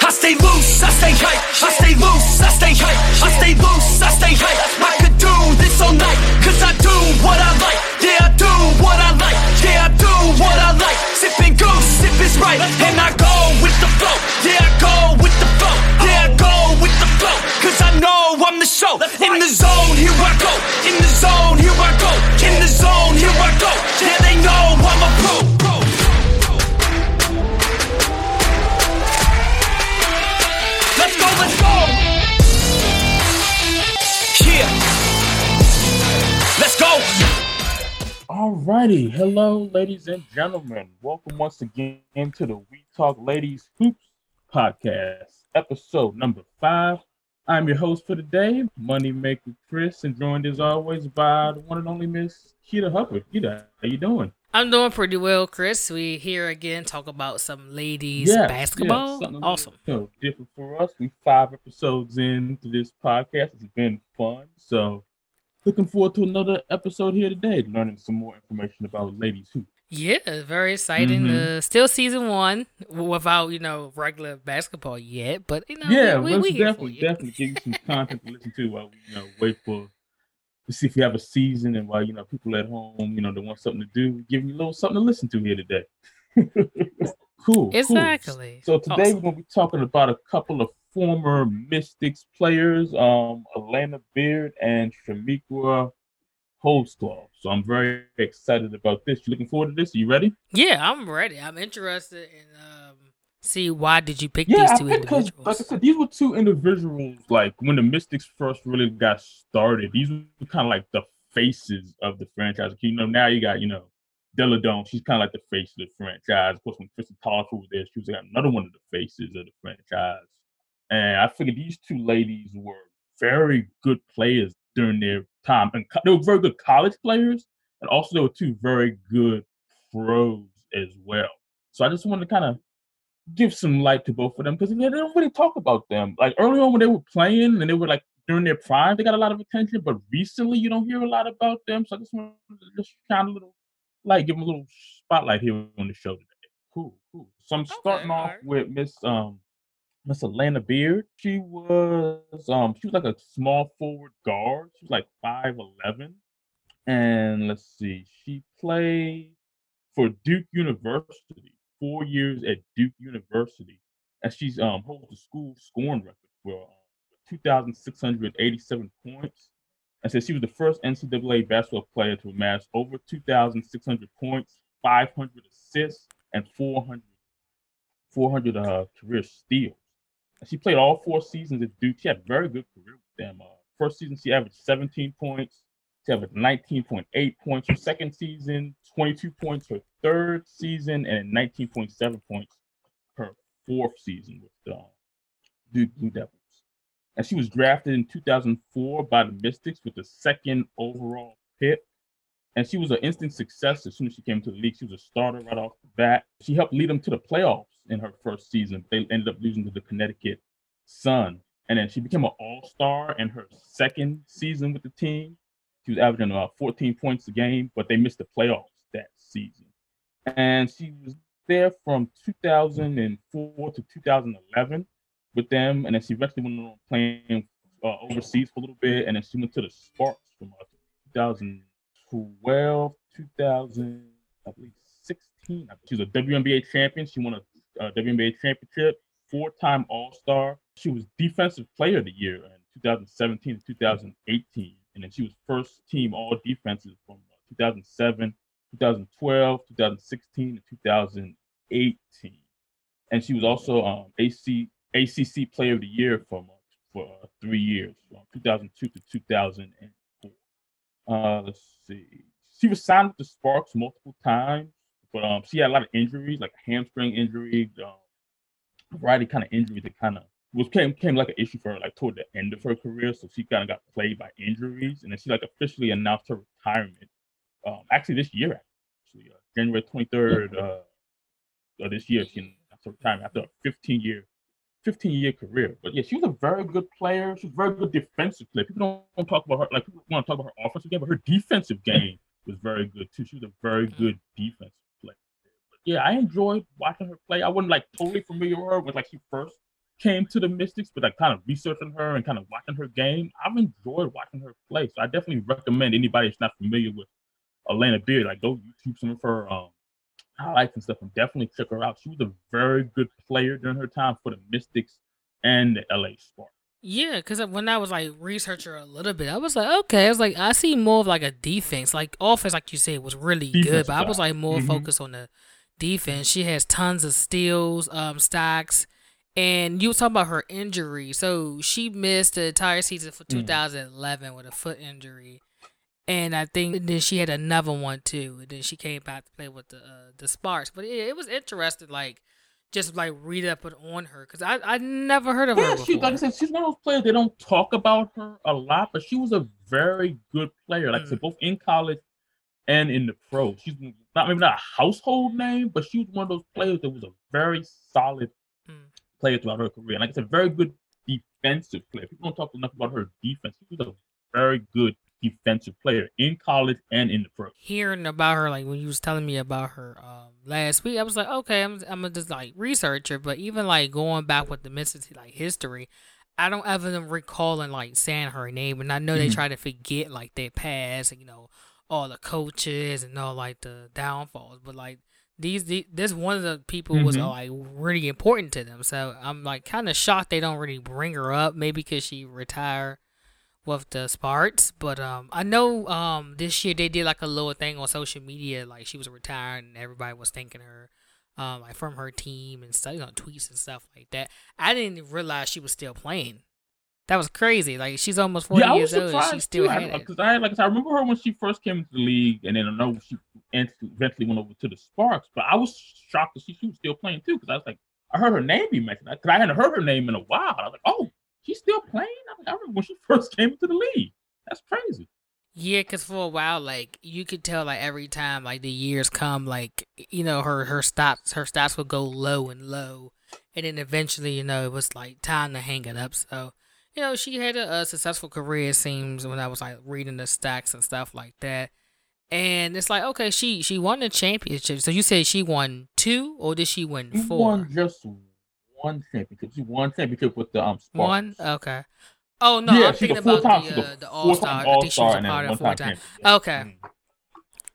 I stay loose, I stay hype. I stay loose, I stay hype. I stay loose, I stay hype. I could do this all night, cause I do what I like. Yeah, I do what I like. Yeah, I do what I like. Sipping goose, sip is right. And I go with the flow. Yeah, I go with the flow. Yeah, I go with the flow. Cause I know I'm the show. In the zone, here I go. In the zone, here I go. In the zone, here I go. Yeah, they know I'm a pro. Let's go, let's go. Yeah. Let's go. Alrighty, hello, ladies and gentlemen. Welcome once again to the We Talk Ladies Hoops podcast, episode number five. I'm your host for today, Moneymaker Chris, and joined as always by the one and only Miss Keda Hubbard. Keda, how you doing? I'm doing pretty well, Chris. We here again talk about some ladies basketball. something awesome. you know, different for us. We five episodes into this podcast. It's been fun. So looking forward to another episode here today, learning some more information about ladies hoops. Yeah, very exciting. Mhm. Uh, still season one without you know regular basketball yet, but you know yeah, we, we, we definitely definitely give you some content to listen to while we you know wait for to see if you have a season and while you know people at home you know they want something to do, give you a little something to listen to here today. cool. cool. Exactly. So today Awesome. we're gonna be talking about a couple of former Mystics players, um, Alana Beard and Chamique Holdsclaw. So I'm very excited about this. You looking forward to this? Are you ready? Yeah, I'm ready. I'm interested in um see why did you pick Yeah, these two individuals? like I said, these were two individuals. Like when the Mystics first really got started, these were kind of like the faces of the franchise. You know, now you got you know Delle Donne. She's kind of like the face of the franchise. Of course, when Kristen Toliver was there, she was like another one of the faces of the franchise. And I figured these two ladies were very good players during their time, and co- they were very good college players, and also they were two very good pros as well. So I just wanted to kind of give some light to both of them because they don't really talk about them. Like early on when they were playing and they were like during their prime, they got a lot of attention, but recently you don't hear a lot about them. So I just want to just shine a little light, give them a little spotlight here on the show today. Cool, cool. So I'm starting off alright. with Miss um Miss Alana Beard. She was um she was like a small forward guard. She was like five eleven. And let's see, she played for Duke University, four years at Duke University, and she's um holds the school scoring record for um, 2,687 points. And says she was the first NCAA basketball player to amass over 2,600 points, 500 assists, and 400 400 uh, career steals. And she played all four seasons at Duke. She had a very good career with them. Uh, first season, she averaged 17 points. She averaged 19.8 points her second season, 22 points her third season, and 19.7 points her fourth season with the Duke Blue Devils. And she was drafted in 2004 by the Mystics with the second overall pick. And she was an instant success as soon as she came to the league. She was a starter right off the bat. She helped lead them to the playoffs in her first season. They ended up losing to the Connecticut Sun. And then she became an all-star in her second season with the team. She was averaging about 14 points a game, but they missed the playoffs that season. And she was there from 2004 to 2011 with them, and then she eventually went on playing uh, overseas for a little bit, and then she went to the Sparks from uh, 2012, 2000, I believe 16. She was a WNBA champion. She won a, uh WNBA championship, four-time All-Star. She was Defensive Player of the Year in 2017 and 2018, and then she was first team All Defensive from uh, 2007, 2012, 2016, and 2018. And she was also um, AC ACC Player of the Year from uh, for uh, three years, from 2002 to 2004. Uh, let's see. She was signed with the Sparks multiple times, but um, she had a lot of injuries, like hamstring injury, um, a variety kind of injuries that kind of was came came like an issue for her, like toward the end of her career. So she kind of got played by injuries, and then she like officially announced her retirement. Um, actually this year, actually uh, January 23rd uh, of this year, she announced her retirement after a 15 year 15 year career. But yeah, she was a very good player. She was a very good defensive player. People don't talk about her like people want to talk about her offensive game, but her defensive game was very good too. She was a very good defensive player. But yeah, I enjoyed watching her play. I wasn't like totally familiar with her when like she first came to the Mystics, but like kind of researching her and kind of watching her game, I've enjoyed watching her play. So I definitely recommend anybody that's not familiar with Alana Beard, like go YouTube some of her um highlights and stuff and definitely check her out. She was a very good player during her time for the Mystics and the LA Sparks. Yeah, because when I was like researcher a little bit, I was like, okay, I was like, I see more of like a defense, like offense, like you said, was really Defense good, but I was like more Mhm. focused on the defense. She has tons of steals, um, stacks, and you were talking about her injury. So she missed the entire season for Mm. 2011 with a foot injury, and I think then she had another one too. And then she came back to play with the uh, the Sparks. But yeah, it was interesting, like just like read up on her because I I never heard of her Yeah, she like I said, she's one of those players they don't talk about her a lot, but she was a very good player. Like I Mm. said, both in college and in the pro. She's not maybe not a household name, but she was one of those players that was a very solid Mm. Player throughout her career. And like I said, very good defensive player. People don't talk enough about her defense. She was a very good defensive player in college and in the pros. hearing about her, like when you was telling me about her um, last week, I was like, okay, I'm I'm gonna just like research her. But even like going back with the Mississippi like history, I don't ever recalling like saying her name, and I know they Mhm. try to forget like their past, and, you know, all the coaches and all like the downfalls. But like these, the this one of the people was Mhm. like really important to them. So I'm like kind of shocked they don't really bring her up. Maybe because she retired with the Sparks, but um, I know um this year they did like a little thing on social media, like she was retired and everybody was thanking her, um, like from her team and stuff, you know, tweets and stuff like that. I didn't realize she was still playing. That was crazy. Like she's almost forty yeah, I years old and she still too. had it. Because I, like I I remember her when she first came into the league, and then I know she ent- eventually went over to the Sparks. But I was shocked that see she was still playing too. Because I was like, I heard her name be mentioned. Because I hadn't heard her name in a while. I was like, oh, she's still playing. I, I remember when she first came into the league. That's crazy. Yeah, cause for a while, like you could tell, like every time, like the years come, like you know, her her stats her stats would go low and low, and then eventually, you know, it was like time to hang it up. So, you know, she had a, a successful career. It seems when I was like reading the stacks and stuff like that, and it's like, okay, she she won the championship. So you say she won two, or did she win She four? won just one championship. She won championship with the um Sparks. One? Okay. Oh no, yeah, I'm thinking about the uh, the All Star. I think she was a part of four time. Okay. Mhm.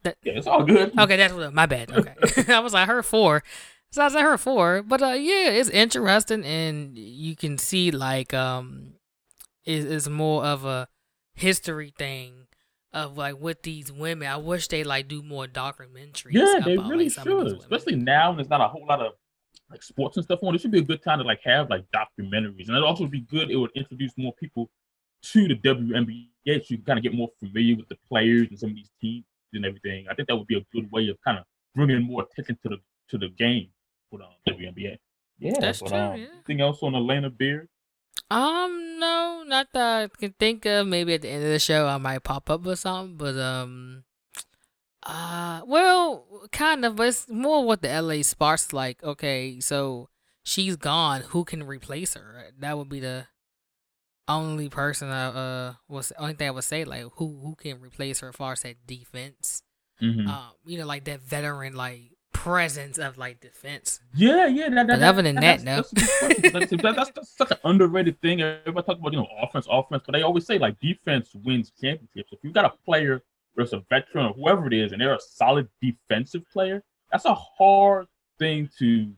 That- Yeah, it's all good. Okay, that's what my bad. Okay, I was like her four, so I said her four. But uh, yeah, it's interesting, and you can see like um, it is more of a history thing of like with these women. I wish they like do more documentaries. Yeah, they about, really like, some of these should. Especially now when there's not a whole lot of like sports and stuff on. It should be a good time to like have like documentaries. And it also would be good, it would introduce more people to the WNBA so you can kind of get more familiar with the players and some of these teams and everything. I think that would be a good way of kind of bringing more attention to the to the game for the um, WNBA. Yeah, That's but, true, Um, yeah. Anything else on Alana Beard? Um, no, not that I can think of. Maybe at the end of the show I might pop up with something, but um, uh, well, kind of, but it's more what the LA Sparks like. Okay, so she's gone. Who can replace her? That would be the only person I uh was only thing I would say. Like who who can replace her as far as that defense? Mhm. Um, you know, like that veteran like presence of like defense. Yeah, yeah. That, that, But other than that, that's, that's, a good question. Like I said, that- that's, that's such an underrated thing. Everybody talk about you know offense, offense, but they always say like defense wins championships. If you got a player versus a veteran or whoever it is, and they're a solid defensive player, that's a hard thing to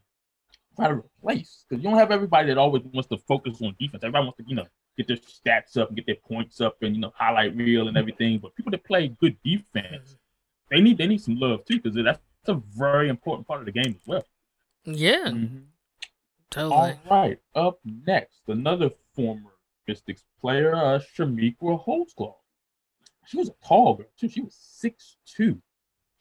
try to replace because you don't have everybody that always wants to focus on defense. Everybody wants to you know get their stats up and get their points up and you know highlight reel and everything. But people that play good defense, mm-hmm. they need they need some love too because that's a very important part of the game as well. Yeah, Mhm. totally. All right, up next, another former Mystics player, uh, Chamique Holdsclaw. She was a tall girl too. She was six two,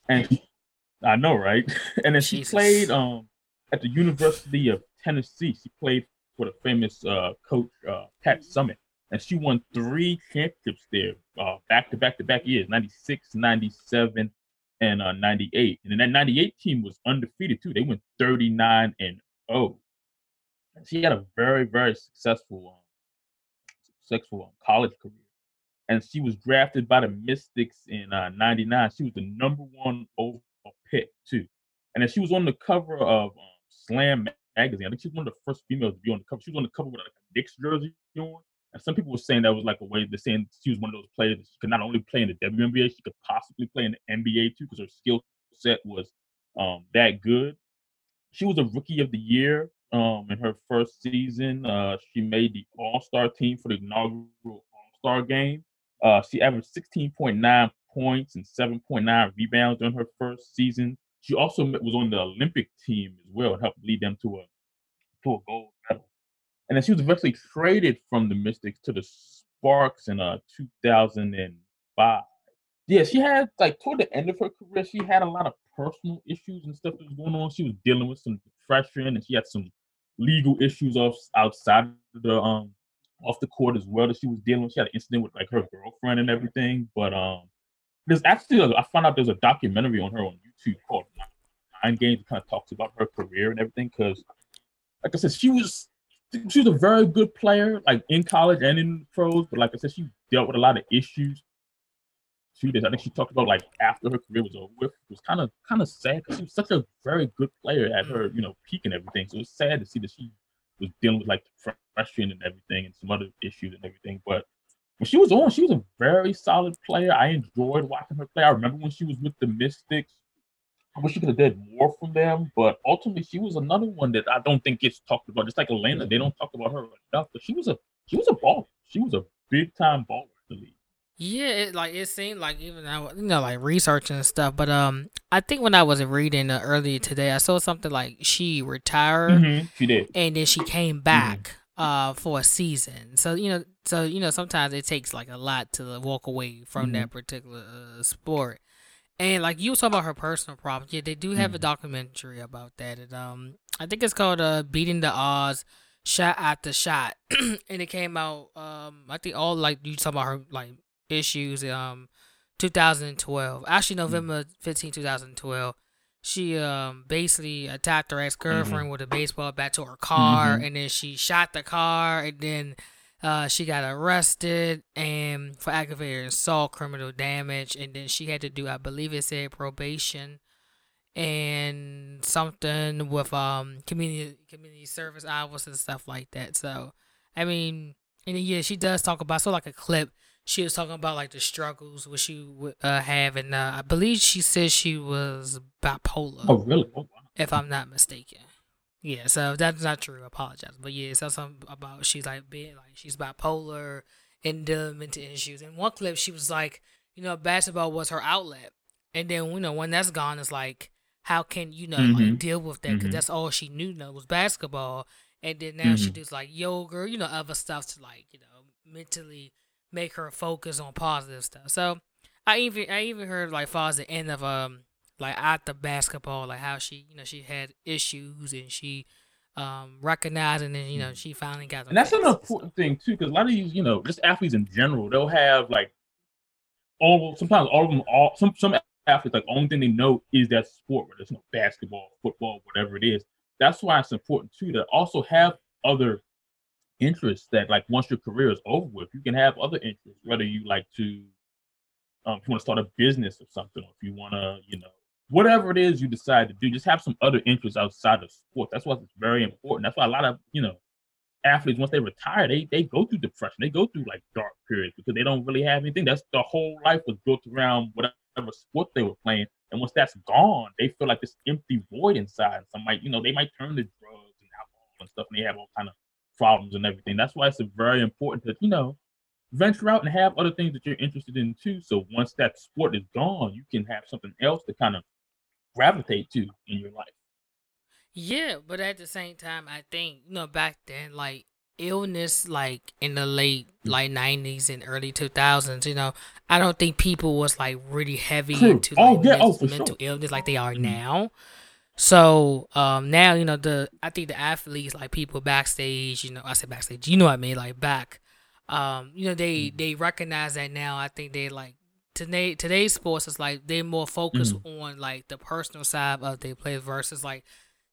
and I know, right? And then she Jesus. played um at the University of Tennessee. She played for the famous uh, coach uh, Pat Summitt, and she won three championships there, uh, back to back to back years 96, 97, and uh, 98. And then that 98 team was undefeated too. They went 39 and 0. And she had a very, very successful, um, successful um, college career. And she was drafted by the Mystics in uh, 99. She was the number one overall pick too. And then she was on the cover of um, Slam magazine. I think she's one of the first females to be on the cover. She was on the cover with like a Knicks jersey on. And some people were saying that was like a way they're saying she was one of those players that she could not only play in the WNBA, she could possibly play in the NBA too, because her skill set was um, that good. She was a rookie of the year um, in her first season. Uh, she made the All Star team for the inaugural All Star game. Uh, she averaged 16.9 points and 7.9 rebounds during her first season. She also was on the Olympic team as well and helped lead them to a to a gold. And then she was eventually traded from the Mystics to the Sparks in uh 2005. Yeah, she had like toward the end of her career, she had a lot of personal issues and stuff that was going on. She was dealing with some depression and she had some legal issues off outside the um off the court as well that she was dealing with. She had an incident with like her girlfriend and everything. But um there's actually a, I found out there's a documentary on her on YouTube called Nine Games kind of talks about her career and everything. Cause like I said, she was she was a very good player, like in college and in pros. But like I said, she dealt with a lot of issues. She did. I think she talked about like after her career was over. It was kind of kind of sad because she was such a very good player at her, you know, peak and everything. So it's sad to see that she was dealing with like depression and everything and some other issues and everything. But when she was on, she was a very solid player. I enjoyed watching her play. I remember when she was with the Mystics. I wish she could have did more from them, but ultimately she was another one that I don't think gets talked about. Just like Alana, they don't talk about her enough. But she was a she was a baller. She was a big time baller in the league. Yeah, it like it seemed like even I you know like researching and stuff, but um I think when I was reading uh, earlier today, I saw something like she retired Mm-hmm. She did. and then she came back uh for a season. So you know, so you know sometimes it takes like a lot to walk away from Mhm. that particular uh, sport. And like you were talking about her personal problems, yeah, they do have a Mhm. documentary about that. And um, I think it's called uh, "Beating the Odds." Shot after shot, and it came out. Um, I think all like you talking about her like issues. Um, 2012, actually November 15, 2012. She um basically attacked her ex girlfriend with a baseball bat to her car, Mhm. and then she shot the car, and then uh she got arrested and for aggravated assault, criminal damage, and then she had to do, I believe it said probation and something with um community community service hours and stuff like that. So, I mean, and yeah, she does talk about so like a clip. She was talking about like the struggles what she would uh, have, and uh, I believe she said she was bipolar, Oh really? Oh wow. if I'm not mistaken. Yeah, so that's not true. I apologize, but yeah, says something about she's like being like she's bipolar and dealing mental issues. In one clip, she was like, you know, basketball was her outlet, and then you know when that's gone, it's like how can you know like Mhm. deal with that because Mhm. that's all she knew you know, was basketball, and then now she Mhm. does like yoga, you know, other stuff to like you know mentally make her focus on positive stuff. So I even I even heard like far the end of um like at the basketball, like how she you know she had issues and she um recognizing and you know she finally got And that's an important thing too, because a lot of these, you know, just athletes in general, they'll have like all sometimes all of them all some some athletes like only thing they know is that sport, whether it's you know basketball, football, whatever it is. That's why it's important too to also have other interests that like once your career is over with, you can have other interests, whether you like to um, if you want to start a business or something, or if you want to, you know, whatever it is you decide to do, just have some other interests outside of sport. That's why it's very important. That's why a lot of, you know, athletes once they retire, they they go through depression. They go through like dark periods because they don't really have anything. That's the whole life was built around whatever sport they were playing. And once that's gone, they feel like this empty void inside. Some might, you know, they might turn to drugs and alcohol and stuff, and they have all kind of problems and everything. That's why it's very important to, you know, venture out and have other things that you're interested in too. So once that sport is gone, you can have something else to kind of gravitate to in your life. Yeah, but at the same time, I think you know back then, like illness, like in the late Mm. like nineties and early two thousands, you know, I don't think people was like really heavy True. into Oh, yeah. men- Oh, mental sure. illness like they are Mhm. now. So um now you know the I think the athletes like people backstage, you know, I said backstage, you know what I mean, like back, um, you know they Mhm. they recognize that now. I think they like today today's sports is like they're more focused Mm-hmm. on like the personal side of their players versus like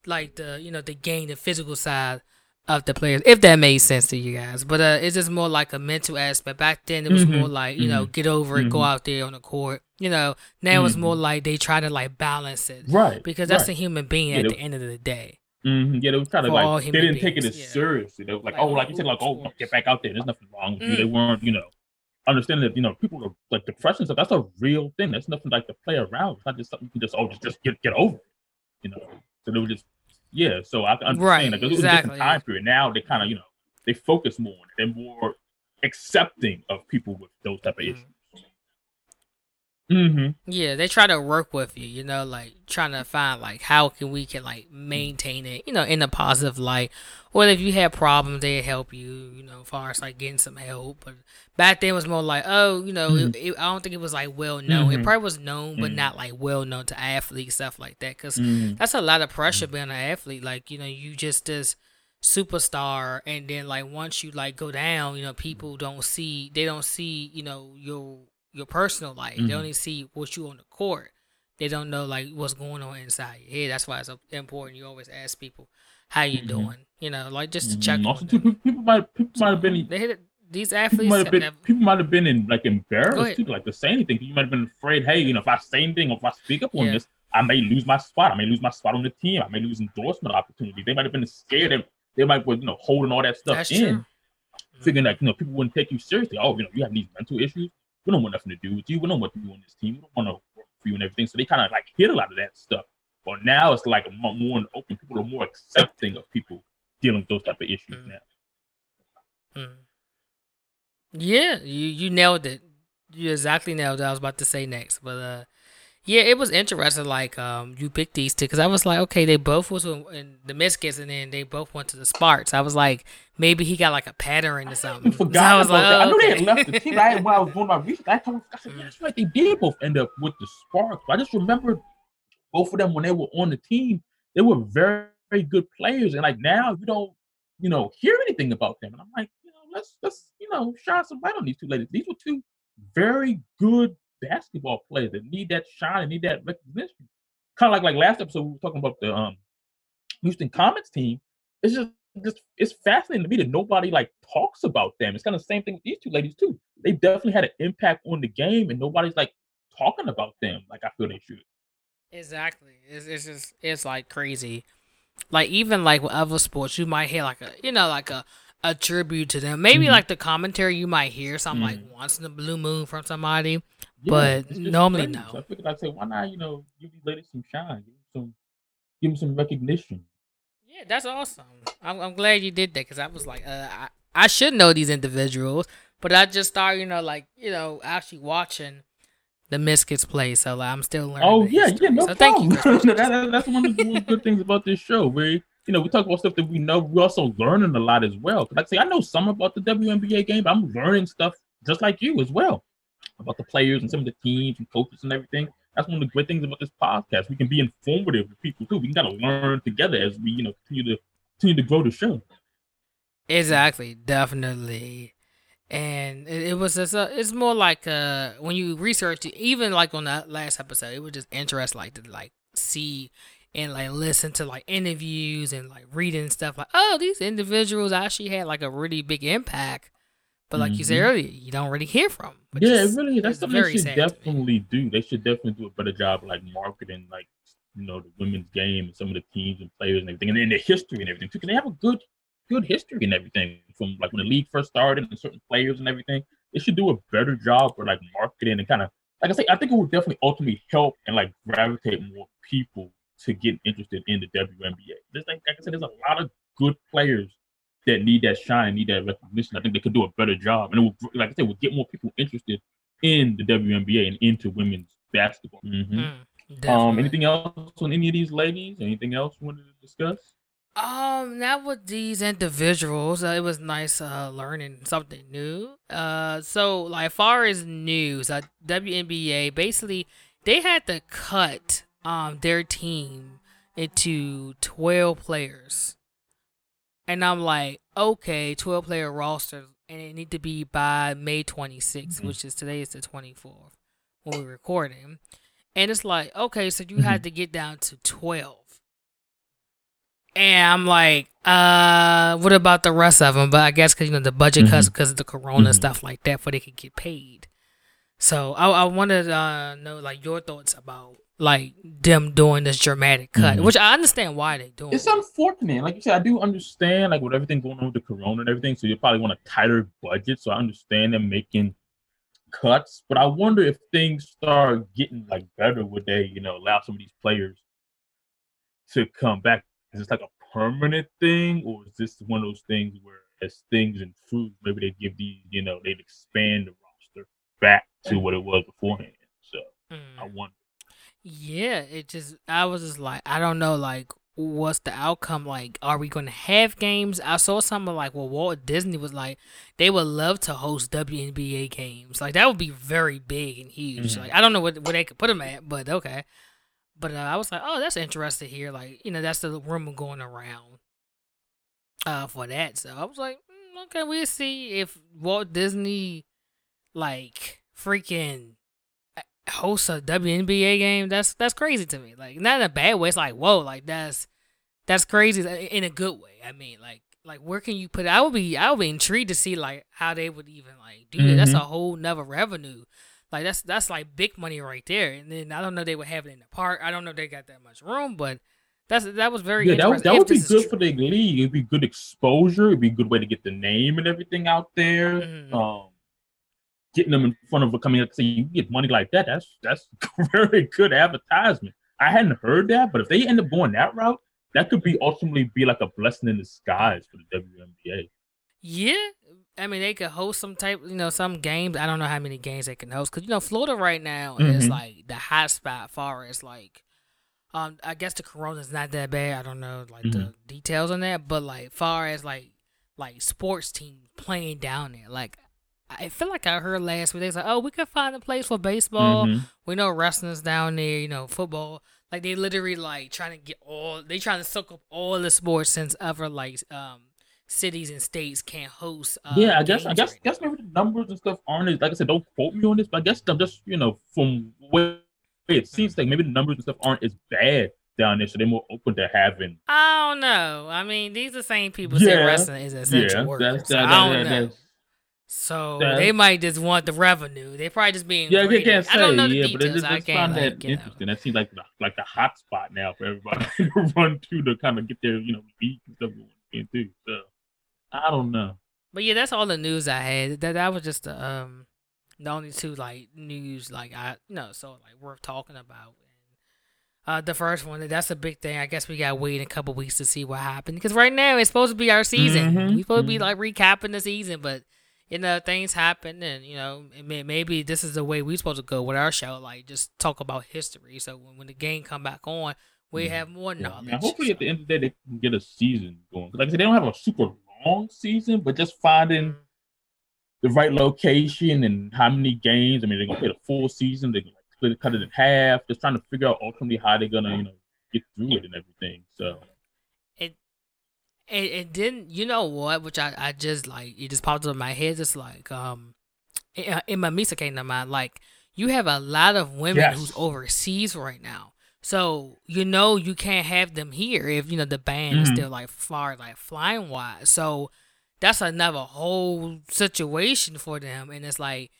like the you know the game the physical side of the players if that made sense to you guys but uh it's just more like a mental aspect back then it was Mhm, more like you know get over it go mhm. out there on the court you know now it's more Mhm. like they try to like balance it Right. because that's right. a human being Yeah, at they- the end of the day Mhm, Yeah, they was kind of like they didn't take it as yeah. seriously. They were like, Like, oh, like you said, like, oh, get back out there. There's nothing wrong with you. They Mm. weren't, you know, understanding that you know people are like depression stuff. That's a real thing. That's nothing like to play around. It's not just something you can just oh just just get get over. It, you know, so they were just yeah. So I can understand Right, like it was a different time period. Now they kind of you know they focus more on it. They're more accepting of people with those type of Mm. issues. Mm-hmm. Yeah, they try to work with you, you know, like trying to find like how can we can like maintain it, you know, in a positive light. Or if you had problems, they'd help you, you know, as far as like getting some help. But back then it was more like, oh, you know, Mhm. it, it, I don't think it was like well known. It Mhm. probably was known, but Mhm. not like well known to athletes stuff like that. Because Mm-hmm. that's a lot of pressure being an athlete. Like you know, you just this superstar, and then like once you like go down, you know, people don't see they don't see you know your your personal life. They only see what you on the court. They don't know like what's going on inside your head. That's why it's important. You always ask people how you Mhm. doing. You know, like just to check. Mhm. Also, people, people might people might have been They hit it. These people athletes might have been people might have been in like embarrassed too, like to say anything. You might have been afraid, hey, you know, if I say anything, or if I speak up on Yeah. this, I may lose my spot. I may lose my spot on the team. I may lose endorsement opportunities. They might have been scared. They, they might be, you know, holding all that stuff That's in, true. thinking like, you know, people wouldn't take you seriously. Oh, you know, you have these mental issues. We don't want nothing to do with you. We don't want you on this team. We don't want to work for you and everything. So they kind of like hid a lot of that stuff. But now it's like a mo- more open. People are more accepting of people dealing with those type of issues Mhm. now. Mm. Yeah, you you nailed it. You exactly nailed it. I was about to say next, but uh, yeah, it was interesting. Like um, you picked these two because I was like, okay, they both was in, in the Mystics, and then they both went to the Sparks. I was like, maybe he got like a pattern or I something. So I was like, that. I oh, knew they had okay. left the team. I, when I was doing my research, I told I said, yeah, that's right. They did both end up with the Sparks. But I just remember both of them when they were on the team, they were very, very good players. And like now you don't, you know, hear anything about them. And I'm like, you know, let's let's, you know, shine some light on these two ladies. These were two very good basketball players that need that shine and need that recognition. Kind of like like last episode we were talking about the um Houston Comets team. It's just just it's fascinating to me that nobody like talks about them. It's kind of the same thing with these two ladies too. They definitely had an impact on the game, and nobody's like talking about them like I feel they should. Exactly. It's it's just it's like crazy. Like even like with other sports, you might hear like a you know like a a tribute to them. Maybe Mhm. like the commentary, you might hear something like Mhm. once in a blue moon from somebody. Yeah, But normally, crazy. no. So I figured I'd say, why not, you know, give these ladies some shine, give them some, give them some recognition. Yeah, that's awesome. I'm, I'm glad you did that because I was like, uh, I, I should know these individuals, but I just started, you know, like you know, actually watching the Mystics play. So like, I'm still learning. Oh yeah, history. yeah, no so problem. thank you. That, that- that's one of the good things about this show. We, you know, we talk about stuff that we know. We're also learning a lot as well. Like I say, I know some about the WNBA game, but I'm learning stuff just like you as well about the players and some of the teams and coaches and everything. That's one of the great things about this podcast. We can be informative with people too. We of learn together as we, you know, continue to continue to grow the show. Exactly, definitely. And it, it was just a, it's more like uh when you research it, even like on that last episode, it was just interesting like to like see and like listen to like interviews and like reading stuff like oh these individuals actually had like a really big impact. But like you said Mhm. earlier, you don't really hear from yeah, is- it really. That's something they should sad to me. definitely do. They should definitely do a better job, like marketing, like you know, the women's game and some of the teams and players and everything, and then the history and everything too. Because they have a good, good history and everything from like when the league first started and certain players and everything. They should do a better job for like marketing and kind of, like I say, I think it would definitely ultimately help and like gravitate more people to get interested in the WNBA. There's like, like I said, there's a lot of good players that need that shine, need that recognition. I think they could do a better job, and it will, like I said, will get more people interested in the WNBA and into women's basketball. Mhm. Mm, Um, anything else on any of these ladies? Anything else you wanted to discuss? Um, not with these individuals. Uh, it was nice uh learning something new. Uh, so like far as news, uh, WNBA basically they had to cut um their team into twelve players, and I'm like, okay, twelve player roster, and it need to be by May 26th, Mhm. which is today is the 24th when we're recording, and it's like, okay, so you had to get down to twelve. And I'm like, uh, what about the rest of them? But I guess because you know the budget cuts Mhm. because of the corona Mhm. stuff like that, for they could get paid. So I, I wanted to uh, know like your thoughts about like them doing this dramatic cut, Mhm. which I understand why they doing. It. It's it. unfortunate. Like you said, I do understand like with everything going on with the corona and everything. So you probably want a tighter budget. So I understand them making cuts, but I wonder if things start getting like better, would they, you know, allow some of these players to come back? Is this like a permanent thing, or is this one of those things where as things and food, maybe they give these, you know, they'd expand the roster back to what it was beforehand. So I Mm. wonder. Yeah, it just I was just like I don't know like what's the outcome like are we going to have games I saw something like well Walt Disney was like they would love to host WNBA games like that would be very big and huge Mhm. like I don't know what where they could put them at but okay but uh, I was like oh that's interesting here like you know that's the rumor going around uh for that so I was like mm, okay we'll see if Walt Disney like freaking hosts a WNBA game, that's that's crazy to me. Like not in a bad way. It's like whoa, like that's that's crazy in a good way. I mean, like like where can you put? it? I would be I would be intrigued to see like how they would even like do that. That's a Mhm. whole nother revenue. Like that's that's like big money right there. And then I don't know they would have it in the park. I don't know if they got that much room, but that's that was very Yeah, that, would- that would be good for the league. It'd be good exposure. It'd be a good way to get the name and everything out there. Mhm. Um, getting them in front of a coming up, say you get money like that. That's that's very good advertisement. I hadn't heard that, but if they end up going that route, that could be ultimately be like a blessing in disguise for the WNBA. Yeah, I mean they could host some type, you know, some games. I don't know how many games they can host because you know Florida right now is Mhm. like the hot spot far as like, um, I guess the corona's not that bad. I don't know like the Mhm. details on that, but like far as like like sports teams playing down there, like I feel like I heard last week they said, like, oh, we could find a place for baseball. Mhm. We know wrestling's down there, you know, football. Like they literally like trying to get all they trying to soak up all the sports since ever like um cities and states can't host. Uh, yeah, I guess I guess right guess maybe the numbers and stuff aren't as like I said. Don't quote me on this, but I guess I'm just you know from where it seems like maybe the numbers and stuff aren't as bad down there, so they're more open to having I don't know. I mean, these are the same people say Yeah, wrestling is essential yeah, work. that's so that, I don't that, know. so that- they might just want the revenue. They probably just being Yeah, greedy. can't say, I don't know the yeah, but details. just, I just can't find like, that you know. interesting. That seems like the, like the hot spot now for everybody to run to to kind of get their you know beat and stuff going into. So I don't know. But yeah, that's all the news I had. That that was just the um the only two like news like I you know so like worth talking about. Uh the first one that's a big thing. I guess we got to wait a couple weeks to see what happened because right now it's supposed to be our season. Mhm, we supposed to be mhm. like recapping the season, but you know things happen and you know may, maybe this is the way we're supposed to go with our show. Like just talk about history. So when, when the game come back on, we Mhm. have more knowledge. mean, hopefully at the end of the day they can get a season going. Like I said, they don't have a super long season, but just finding the right location and how many games. I mean, they're gonna play the full season. They're gonna split cut it in half. Just trying to figure out ultimately how they're gonna you know get through it and everything. So it it, it didn't you know what which I, I just like it just popped up in my head just like um in, in my Meesseman came to mind like you have a lot of women Yes. who's overseas right now so you know you can't have them here if you know the band is Mhm. still like far like flying wise so that's another whole situation for them and it's like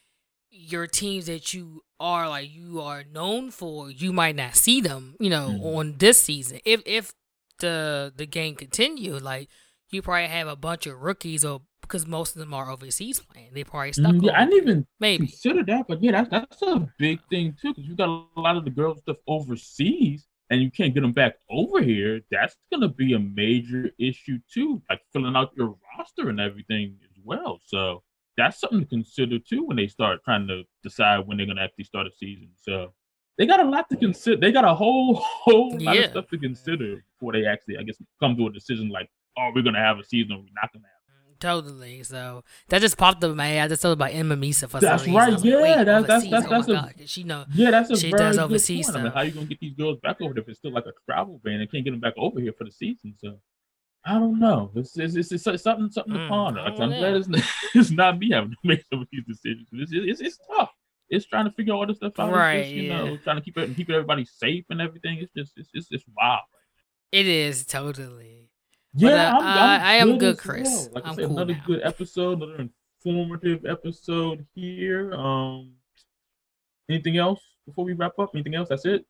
your teams that you are like you are known for you might not see them you know Mhm. on this season if if the the game continue like you probably have a bunch of rookies or because most of them are overseas playing they probably stuck Mm, yeah, I didn't even maybe consider that, but yeah, that's that's a big thing too, because you got a lot of the girls stuff overseas, and you can't get them back over here. That's gonna be a major issue too, like filling out your roster and everything as well. So that's something to consider too when they start trying to decide when they're gonna actually start a season. So they got a lot to consider. They got a whole whole lot Yeah. of stuff to consider before they actually, I guess, come to a decision like, oh, we're gonna have a season, or we're not gonna have. Totally so that just popped up in my head i just thought about Emma Meesseman for That's some reason I right, like, yeah, wait, that's- that's- that's- oh that's a- God, she know Yeah, that's a She does overseas point. I mean, stuff. how you gonna get these girls back over there if it's still like a travel ban? They can't get them back over here for the season. So I don't know. It's it's, it's, it's something something to Mm, ponder. I Like, don't I'm glad it's not, it's not me having to make some of these decisions. It's, it's, it's tough. It's trying to figure all this stuff out. Right, just, you yeah. know, trying to keep it keep everybody safe and everything. It's just it's it's, it's wild. it is totally Yeah, uh, I'm, I'm I- I am good, Chris. well. Like I I'm said, cool another now. good episode, another informative episode here. Um, anything else before we wrap up? Anything else? That's it.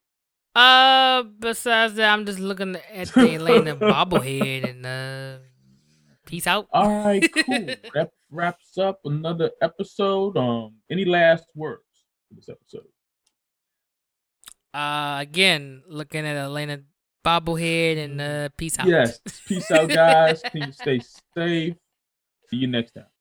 Uh, besides that, I'm just looking at the Elena bobblehead and uh, peace out. All right, cool. that wraps up another episode. Um, any last words for this episode? Uh, again, looking at Elena bobblehead and uh, peace out. Yes, peace out, guys. To stay safe. See you next time.